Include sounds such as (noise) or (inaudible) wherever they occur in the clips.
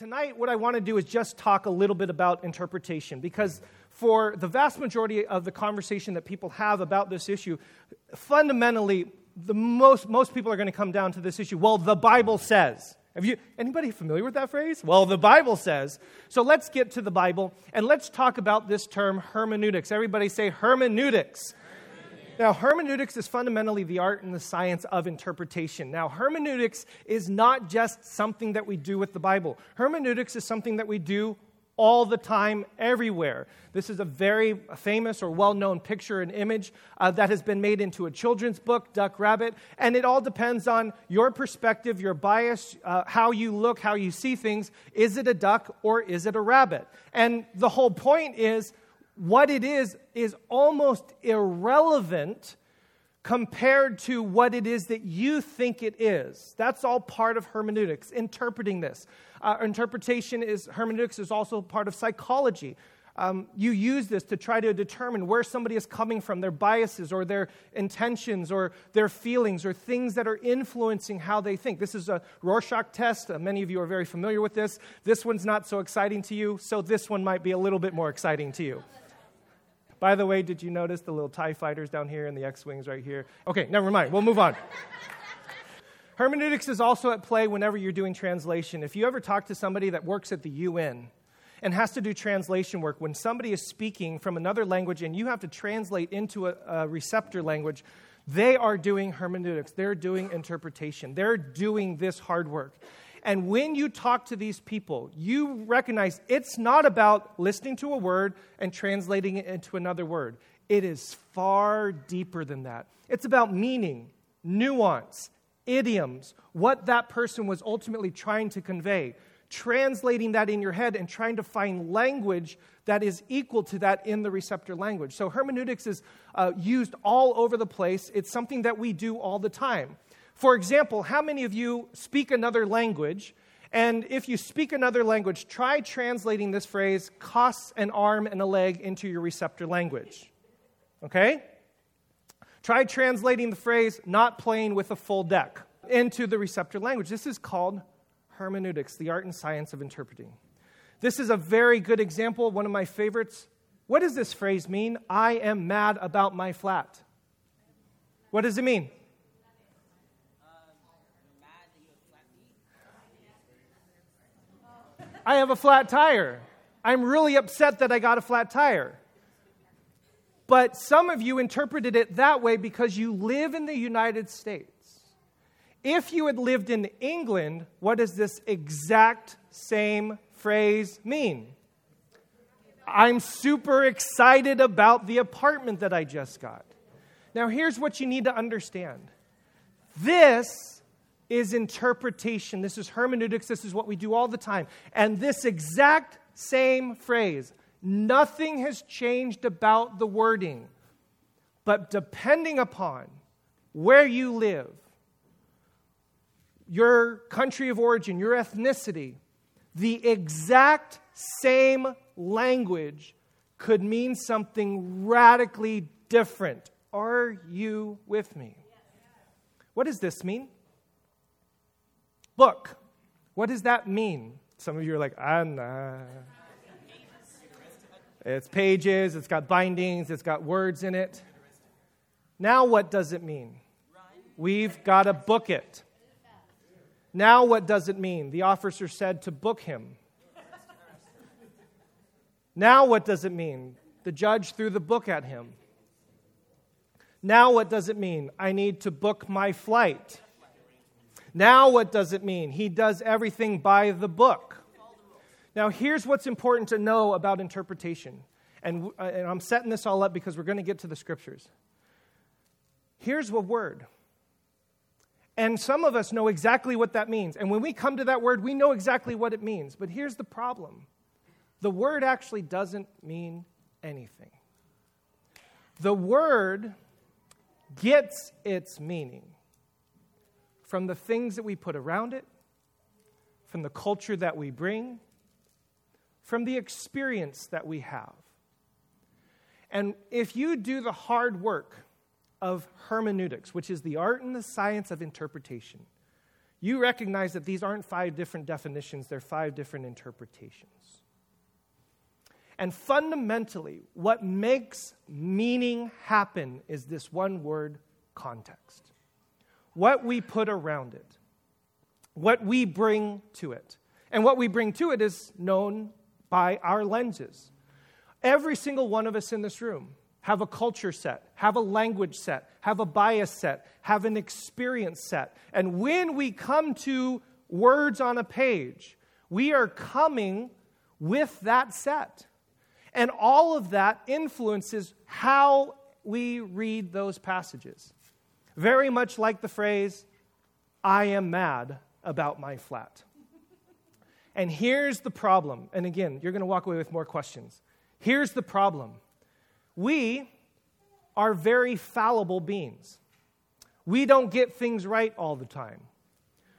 Tonight, what I want to do is just talk a little bit about interpretation because for the vast majority of the conversation that people have about this issue, fundamentally, the most, most people are going to come down to this issue. Well, the Bible says. Have you anybody familiar with that phrase? Well, the Bible says. So let's get to the Bible and let's talk about this term hermeneutics. Everybody say hermeneutics. Now, hermeneutics is fundamentally the art and the science of interpretation. Now, hermeneutics is not just something that we do with the Bible, hermeneutics is something that we do all the time, everywhere. This is a very famous or well known picture and image uh, that has been made into a children's book, Duck Rabbit. And it all depends on your perspective, your bias, uh, how you look, how you see things. Is it a duck or is it a rabbit? And the whole point is what it is is almost irrelevant compared to what it is that you think it is. That's all part of hermeneutics, interpreting this. Uh, interpretation is, hermeneutics is also part of psychology. Um, you use this to try to determine where somebody is coming from, their biases or their intentions or their feelings or things that are influencing how they think. This is a Rorschach test. Uh, many of you are very familiar with this. This one's not so exciting to you, so this one might be a little bit more exciting to you. By the way, did you notice the little TIE fighters down here and the X Wings right here? Okay, never mind. We'll move on. Hermeneutics is also at play whenever you're doing translation. If you ever talk to somebody that works at the UN and has to do translation work, when somebody is speaking from another language and you have to translate into a, a receptor language, they are doing hermeneutics. They're doing interpretation. They're doing this hard work. And when you talk to these people, you recognize it's not about listening to a word and translating it into another word. It is far deeper than that. It's about meaning, nuance, idioms, what that person was ultimately trying to convey, translating that in your head and trying to find language that is equal to that in the receptor language. So hermeneutics is uh, used all over the place. It's something that we do all the time. For example, how many of you speak another language? And if you speak another language, try translating this phrase, costs an arm and a leg, into your receptor language. Okay? Try translating the phrase, not playing with a full deck, into the receptor language. This is called hermeneutics, the art and science of interpreting. This is a very good example, one of my favorites. What does this phrase mean? I am mad about my flat. What does it mean? I have a flat tire. I'm really upset that I got a flat tire. But some of you interpreted it that way because you live in the United States. If you had lived in England, what does this exact same phrase mean? I'm super excited about the apartment that I just got. Now, here's what you need to understand this is interpretation. This is hermeneutics. This is what we do all the time. And this exact same phrase, nothing has changed about the wording. But depending upon where you live, your country of origin, your ethnicity, the exact same language could mean something radically different. Are you with me? What does this mean? book. What does that mean? Some of you are like, ah, nah. It's pages, it's got bindings, it's got words in it. Now, what does it mean? We've got to book it. Now, what does it mean? The officer said to book him. Now, what does it mean? The judge threw the book at him. Now, what does it mean? I need to book my flight. Now, what does it mean? He does everything by the book. Now, here's what's important to know about interpretation. And, uh, and I'm setting this all up because we're going to get to the scriptures. Here's a word. And some of us know exactly what that means. And when we come to that word, we know exactly what it means. But here's the problem the word actually doesn't mean anything. The word gets its meaning from the things that we put around it, from the culture that we bring, from the experience that we have. And if you do the hard work of hermeneutics, which is the art and the science of interpretation, you recognize that these aren't five different definitions, they're five different interpretations. And fundamentally, what makes meaning happen is this one word context. What we put around it, what we bring to it. And what we bring to it is known by our lenses. Every single one of us in this room have a culture set, have a language set, have a bias set, have an experience set. And when we come to words on a page, we are coming with that set. And all of that influences how we read those passages. Very much like the phrase, I am mad about my flat. And here's the problem. And again, you're going to walk away with more questions. Here's the problem we are very fallible beings. We don't get things right all the time.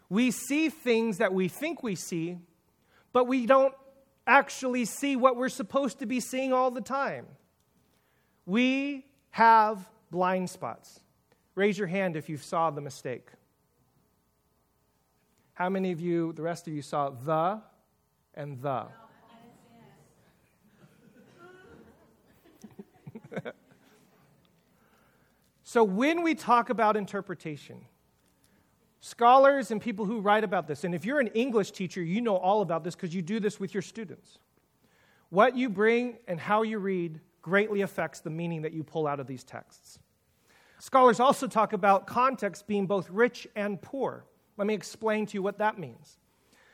We see things that we think we see, but we don't actually see what we're supposed to be seeing all the time. We have blind spots. Raise your hand if you saw the mistake. How many of you, the rest of you, saw the and the? So, when we talk about interpretation, scholars and people who write about this, and if you're an English teacher, you know all about this because you do this with your students. What you bring and how you read greatly affects the meaning that you pull out of these texts. Scholars also talk about context being both rich and poor. Let me explain to you what that means.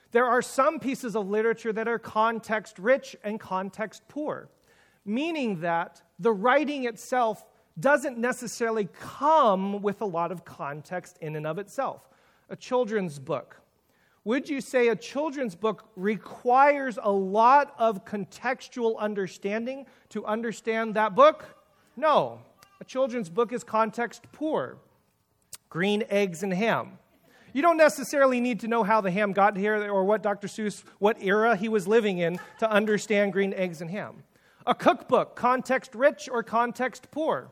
There are some pieces of literature that are context rich and context poor, meaning that the writing itself doesn't necessarily come with a lot of context in and of itself. A children's book. Would you say a children's book requires a lot of contextual understanding to understand that book? No. A children's book is context poor. Green eggs and ham. You don't necessarily need to know how the ham got here or what Dr. Seuss, what era he was living in to understand green eggs and ham. A cookbook, context rich or context poor?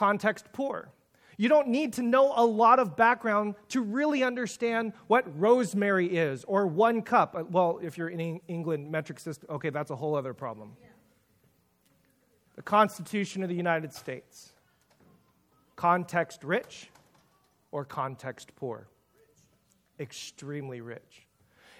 Context poor. You don't need to know a lot of background to really understand what rosemary is or one cup. Uh, well, if you're in England metric system, okay, that's a whole other problem. The Constitution of the United States. Context rich or context poor? extremely rich.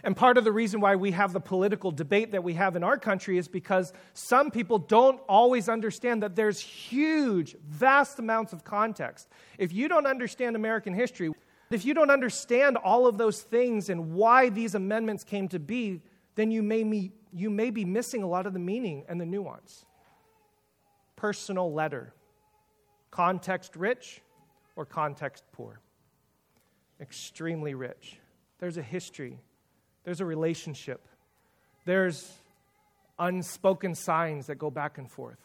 And part of the reason why we have the political debate that we have in our country is because some people don't always understand that there's huge, vast amounts of context. If you don't understand American history, if you don't understand all of those things and why these amendments came to be, then you may, be, you may be missing a lot of the meaning and the nuance. Personal letter. Context rich or context poor? extremely rich. There's a history, there's a relationship, there's unspoken signs that go back and forth.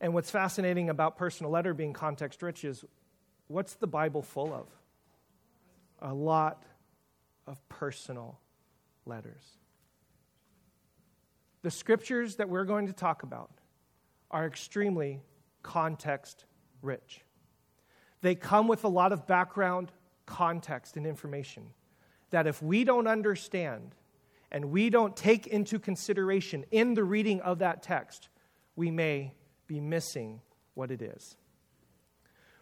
And what's fascinating about personal letter being context rich is what's the Bible full of? A lot of personal letters. The scriptures that we're going to talk about are extremely context rich. They come with a lot of background, context, and information that if we don't understand and we don't take into consideration in the reading of that text, we may be missing what it is.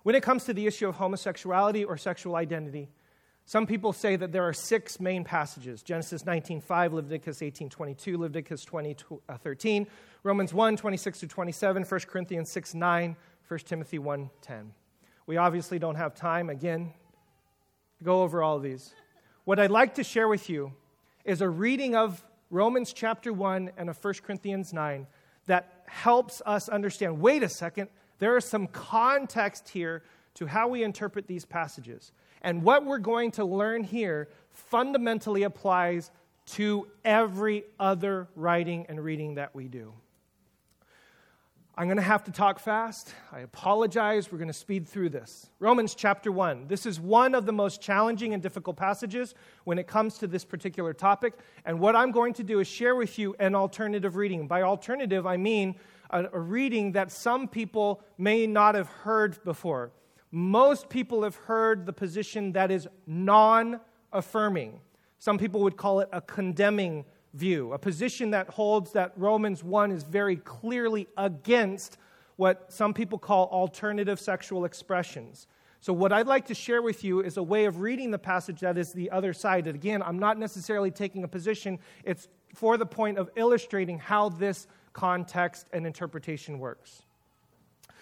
When it comes to the issue of homosexuality or sexual identity, some people say that there are six main passages Genesis 19:5, Leviticus 18:22, Leviticus 20:13, Romans 1, 26 to 27, 1 Corinthians 6, 9, 1 Timothy 1, 10. We obviously don't have time, again, to go over all of these. What I'd like to share with you is a reading of Romans chapter 1 and of 1 Corinthians 9 that helps us understand wait a second, there is some context here to how we interpret these passages. And what we're going to learn here fundamentally applies to every other writing and reading that we do. I'm going to have to talk fast. I apologize. We're going to speed through this. Romans chapter 1. This is one of the most challenging and difficult passages when it comes to this particular topic. And what I'm going to do is share with you an alternative reading. By alternative, I mean a, a reading that some people may not have heard before. Most people have heard the position that is non affirming. Some people would call it a condemning view, a position that holds that Romans 1 is very clearly against what some people call alternative sexual expressions. So, what I'd like to share with you is a way of reading the passage that is the other side. And again, I'm not necessarily taking a position, it's for the point of illustrating how this context and interpretation works.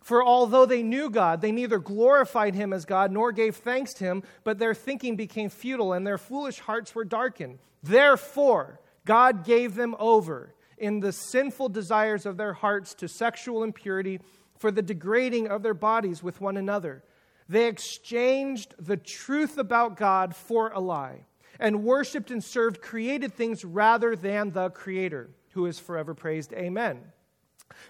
For although they knew God, they neither glorified him as God nor gave thanks to him, but their thinking became futile and their foolish hearts were darkened. Therefore, God gave them over in the sinful desires of their hearts to sexual impurity for the degrading of their bodies with one another. They exchanged the truth about God for a lie and worshiped and served created things rather than the Creator, who is forever praised. Amen.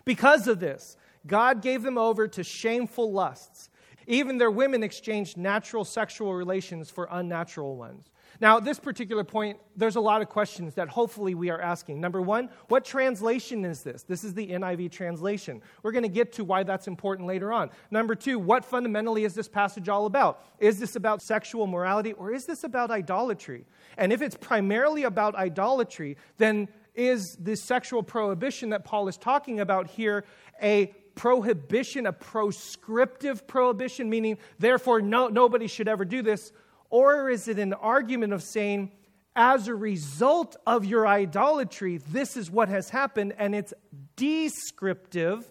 Because of this, God gave them over to shameful lusts. Even their women exchanged natural sexual relations for unnatural ones. Now, at this particular point, there's a lot of questions that hopefully we are asking. Number one, what translation is this? This is the NIV translation. We're going to get to why that's important later on. Number two, what fundamentally is this passage all about? Is this about sexual morality or is this about idolatry? And if it's primarily about idolatry, then is the sexual prohibition that Paul is talking about here a prohibition, a proscriptive prohibition, meaning therefore no, nobody should ever do this? Or is it an argument of saying, as a result of your idolatry, this is what has happened, and it's descriptive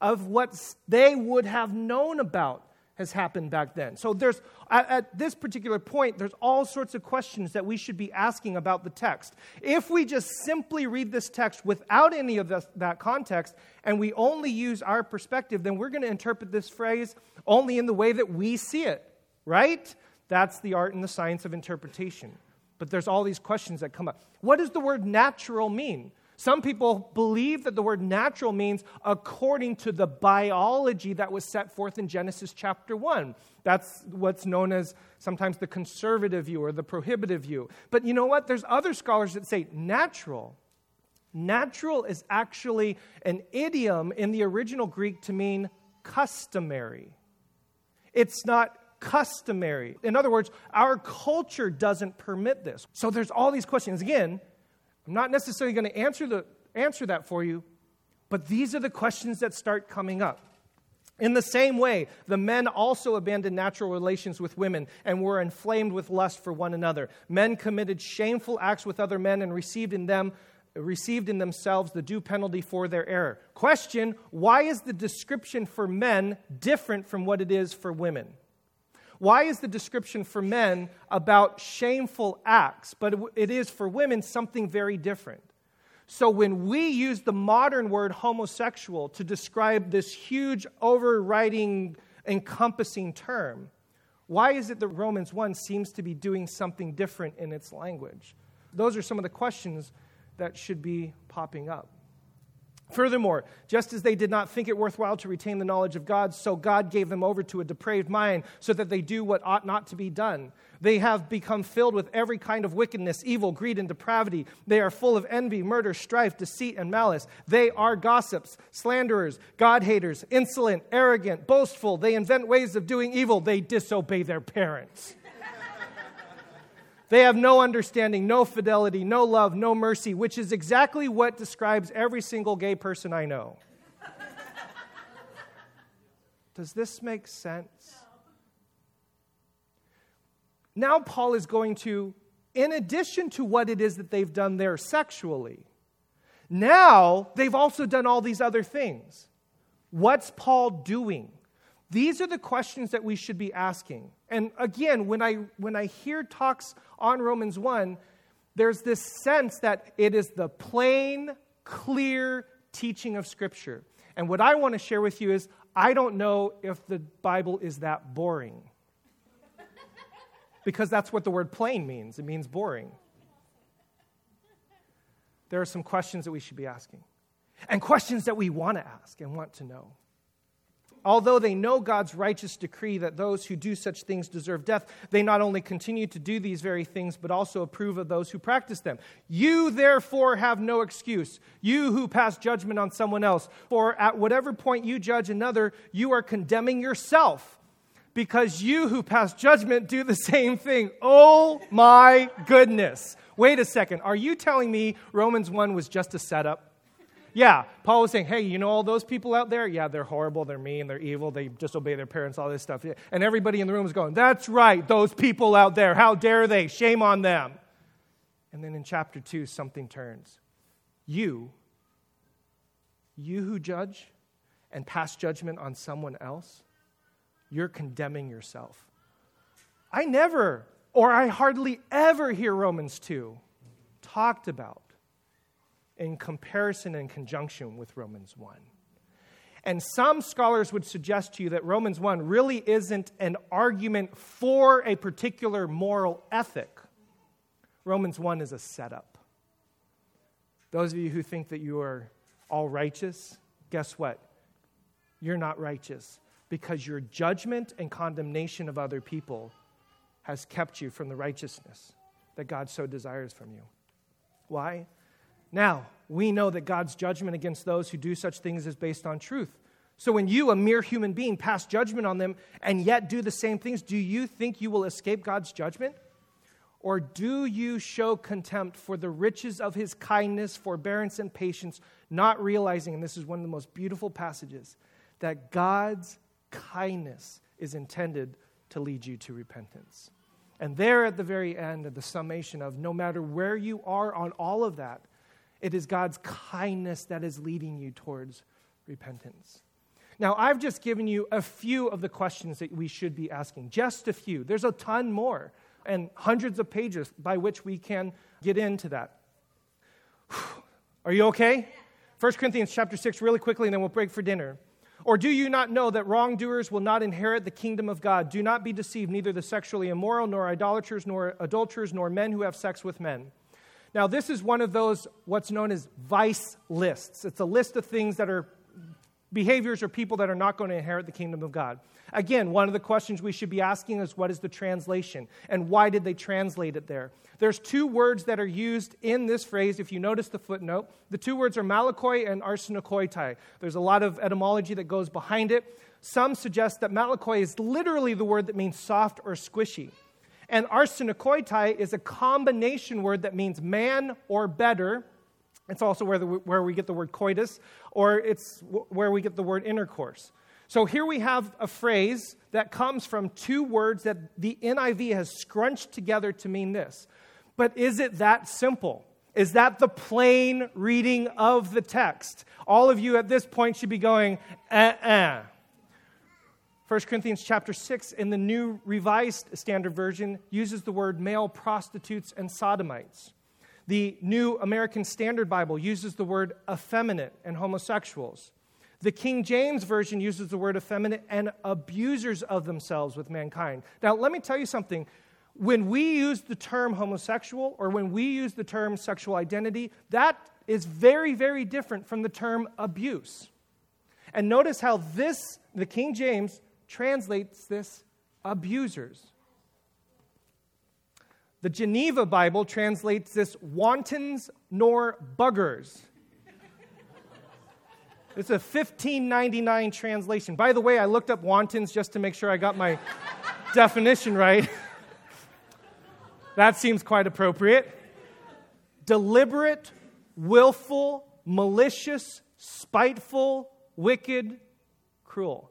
of what they would have known about has happened back then. So there's at, at, this particular point, there's all sorts of questions that we should be asking about the text. If we just simply read this text without any of this, that context, and we only use our perspective, then we're going to interpret this phrase only in the way that we see it, right? That's the art and the science of interpretation. But there's all these questions that come up. What does the word natural mean? Some people believe that the word natural means according to the biology that was set forth in Genesis chapter 1. That's what's known as sometimes the conservative view or the prohibitive view. But you know what? There's other scholars that say natural. Natural is actually an idiom in the original Greek to mean customary. It's not customary. In other words, our culture doesn't permit this. So there's all these questions. Again, I'm not necessarily going to answer, the, answer that for you, but these are the questions that start coming up. In the same way, the men also abandoned natural relations with women and were inflamed with lust for one another. Men committed shameful acts with other men and received in them received in themselves the due penalty for their error. Question, why is the description for men different from what it is for women? Why is the description for men about shameful acts, but it is for women something very different? So when we use the modern word homosexual to describe this huge, overriding, encompassing term, why is it that Romans 1 seems to be doing something different in its language? Those are some of the questions that should be popping up. Furthermore, just as they did not think it worthwhile to retain the knowledge of God, so God gave them over to a depraved mind so that they do what ought not to be done. They have become filled with every kind of wickedness, evil, greed, and depravity. They are full of envy, murder, strife, deceit, and malice. They are gossips, slanderers, God haters, insolent, arrogant, boastful. They invent ways of doing evil. They disobey their parents. They have no understanding, no fidelity, no love, no mercy, which is exactly what describes every single gay person I know. Does this make sense? Now, Paul is going to, in addition to what it is that they've done there sexually, now they've also done all these other things. What's Paul doing? These are the questions that we should be asking. And again, when I, when I hear talks on Romans 1, there's this sense that it is the plain, clear teaching of Scripture. And what I want to share with you is I don't know if the Bible is that boring. because that's what the word plain means it means boring. there are some questions that we should be asking, and questions that we want to ask and want to know. Although they know God's righteous decree that those who do such things deserve death, they not only continue to do these very things, but also approve of those who practice them. You, therefore, have no excuse, you who pass judgment on someone else. For at whatever point you judge another, you are condemning yourself, because you who pass judgment do the same thing. Oh my goodness. Wait a second. Are you telling me Romans 1 was just a setup? Yeah, Paul was saying, hey, you know all those people out there? Yeah, they're horrible, they're mean, they're evil, they disobey their parents, all this stuff. And everybody in the room was going, that's right, those people out there, how dare they? Shame on them. And then in chapter 2, something turns. You, you who judge and pass judgment on someone else, you're condemning yourself. I never, or I hardly ever hear Romans 2 talked about in comparison and conjunction with Romans 1. And some scholars would suggest to you that Romans 1 really isn't an argument for a particular moral ethic. Romans 1 is a setup. Those of you who think that you are all righteous, guess what? You're not righteous because your judgment and condemnation of other people has kept you from the righteousness that God so desires from you. Why? Now, we know that God's judgment against those who do such things is based on truth. So when you, a mere human being, pass judgment on them and yet do the same things, do you think you will escape God's judgment? Or do you show contempt for the riches of his kindness, forbearance, and patience, not realizing, and this is one of the most beautiful passages, that God's kindness is intended to lead you to repentance? And there at the very end of the summation of no matter where you are on all of that, it is God's kindness that is leading you towards repentance. Now, I've just given you a few of the questions that we should be asking, just a few. There's a ton more and hundreds of pages by which we can get into that. (sighs) Are you okay? 1 Corinthians chapter 6 really quickly and then we'll break for dinner. Or do you not know that wrongdoers will not inherit the kingdom of God? Do not be deceived, neither the sexually immoral, nor idolaters, nor adulterers, nor men who have sex with men now, this is one of those what's known as vice lists. It's a list of things that are behaviors or people that are not going to inherit the kingdom of God. Again, one of the questions we should be asking is what is the translation and why did they translate it there? There's two words that are used in this phrase. If you notice the footnote, the two words are malakoi and arsenokoitai. There's a lot of etymology that goes behind it. Some suggest that malakoi is literally the word that means soft or squishy. And arsenokoitai is a combination word that means man or better. It's also where, the, where we get the word coitus, or it's where we get the word intercourse. So here we have a phrase that comes from two words that the NIV has scrunched together to mean this. But is it that simple? Is that the plain reading of the text? All of you at this point should be going, uh uh 1 Corinthians chapter 6 in the New Revised Standard Version uses the word male prostitutes and sodomites. The New American Standard Bible uses the word effeminate and homosexuals. The King James Version uses the word effeminate and abusers of themselves with mankind. Now, let me tell you something. When we use the term homosexual or when we use the term sexual identity, that is very, very different from the term abuse. And notice how this, the King James, translates this abusers. The Geneva Bible translates this wantons nor buggers. It's a 1599 translation. By the way, I looked up wantons just to make sure I got my (laughs) definition right. that seems quite appropriate. Deliberate, willful, malicious, spiteful, wicked, cruel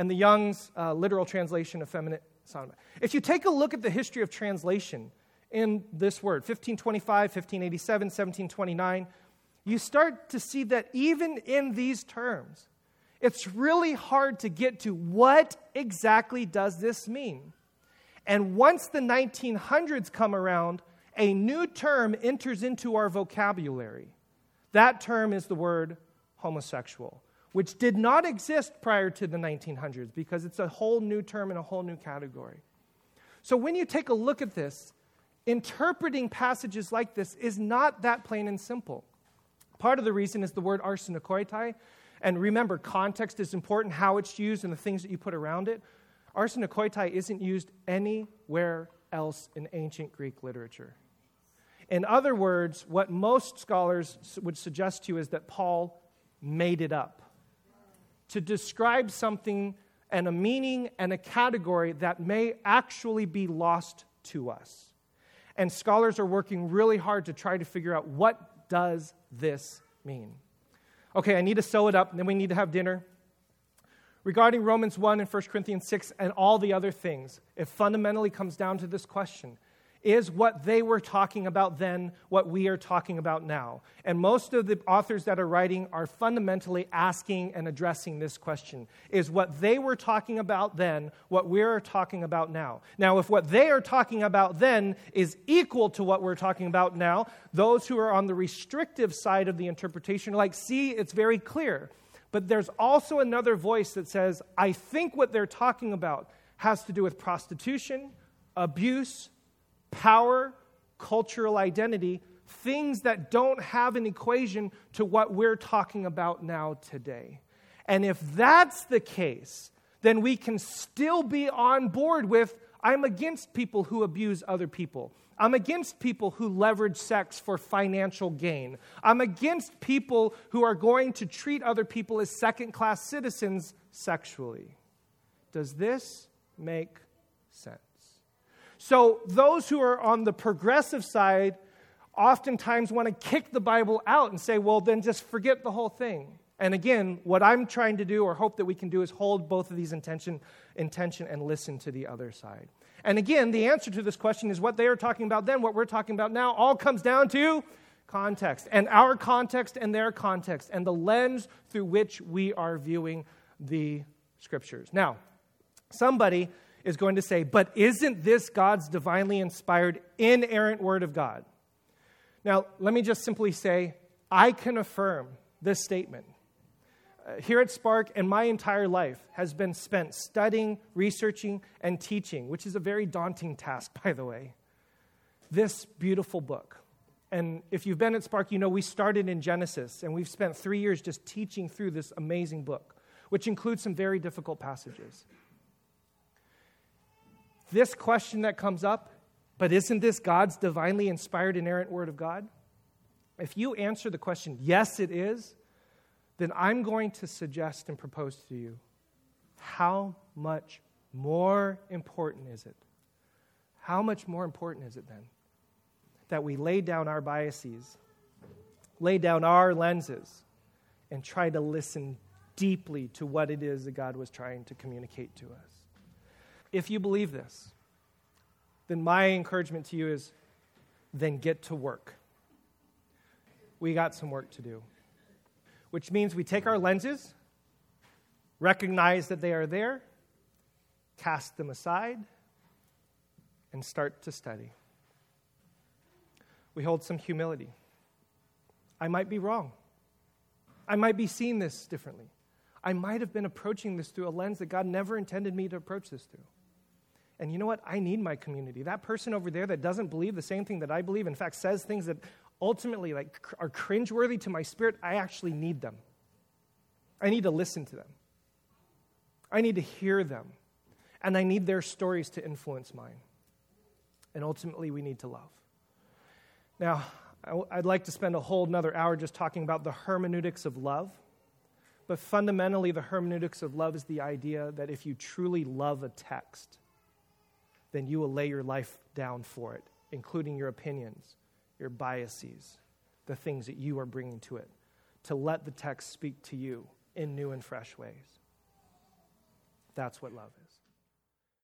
and the Young's uh, literal translation, effeminate sodomite. If you take a look at the history of translation in this word, 1525, 1587, 1729, you start to see that even in these terms, it's really hard to get to what exactly does this mean. And once the 1900s come around, a new term enters into our vocabulary. That term is the word homosexual which did not exist prior to the 1900s because it's a whole new term and a whole new category. So when you take a look at this, interpreting passages like this is not that plain and simple. Part of the reason is the word arsenokoitai. And remember, context is important, how it's used, and the things that you put around it. Arsenokoitai isn't used anywhere else in ancient Greek literature. In other words, what most scholars would suggest to you is that Paul made it up to describe something and a meaning and a category that may actually be lost to us. And scholars are working really hard to try to figure out what does this mean? Okay, I need to sew it up, and then we need to have dinner. Regarding Romans 1 and 1 Corinthians 6 and all the other things, it fundamentally comes down to this question is what they were talking about then what we are talking about now? And most of the authors that are writing are fundamentally asking and addressing this question Is what they were talking about then what we're talking about now? Now, if what they are talking about then is equal to what we're talking about now, those who are on the restrictive side of the interpretation are like, see, it's very clear. But there's also another voice that says, I think what they're talking about has to do with prostitution, abuse, power, cultural identity, things that don't have an equation to what we're talking about now today. And if that's the case, then we can still be on board with I'm against people who abuse other people. I'm against people who leverage sex for financial gain. I'm against people who are going to treat other people as second class citizens sexually. Does this make sense? So, those who are on the progressive side oftentimes want to kick the Bible out and say, well, then just forget the whole thing. And again, what I'm trying to do or hope that we can do is hold both of these intention, intention and listen to the other side. And again, the answer to this question is what they are talking about then, what we're talking about now, all comes down to context and our context and their context and the lens through which we are viewing the scriptures. Now, somebody is going to say, But isn't this God's divinely inspired, inerrant word of God? Now, let me just simply say, I can affirm this statement. Uh, here at Spark, and my entire life has been spent studying, researching, and teaching, which is a very daunting task, (laughs) by the way. This beautiful book. And if you've been at Spark, you know we started in Genesis, and we've spent three years just teaching through this amazing book, which includes some very difficult passages this question that comes up, but isn't this God's divinely inspired, inerrant Word of God? If you answer the question, yes, it is, then I'm going to suggest and propose to you how much more important is it? How much more important is it then that we lay down our biases, lay down our lenses, and try to listen deeply to what it is that God was trying to communicate to us? If you believe this, then my encouragement to you is then get to work. We got some work to do, which means we take our lenses, recognize that they are there, cast them aside, and start to study. We hold some humility. I might be wrong. I might be seeing this differently. I might have been approaching this through a lens that God never intended me to approach this through. And you know what? I need my community. That person over there that doesn't believe the same thing that I believe, in fact, says things that ultimately like are cringeworthy to my spirit, I actually need them. I need to listen to them. I need to hear them. And I need their stories to influence mine. And ultimately, we need to love. Now, I'd like to spend a whole another hour just talking about the hermeneutics of love. But fundamentally, the hermeneutics of love is the idea that if you truly love a text, then you will lay your life down for it, including your opinions, your biases, the things that you are bringing to it, to let the text speak to you in new and fresh ways. That's what love is.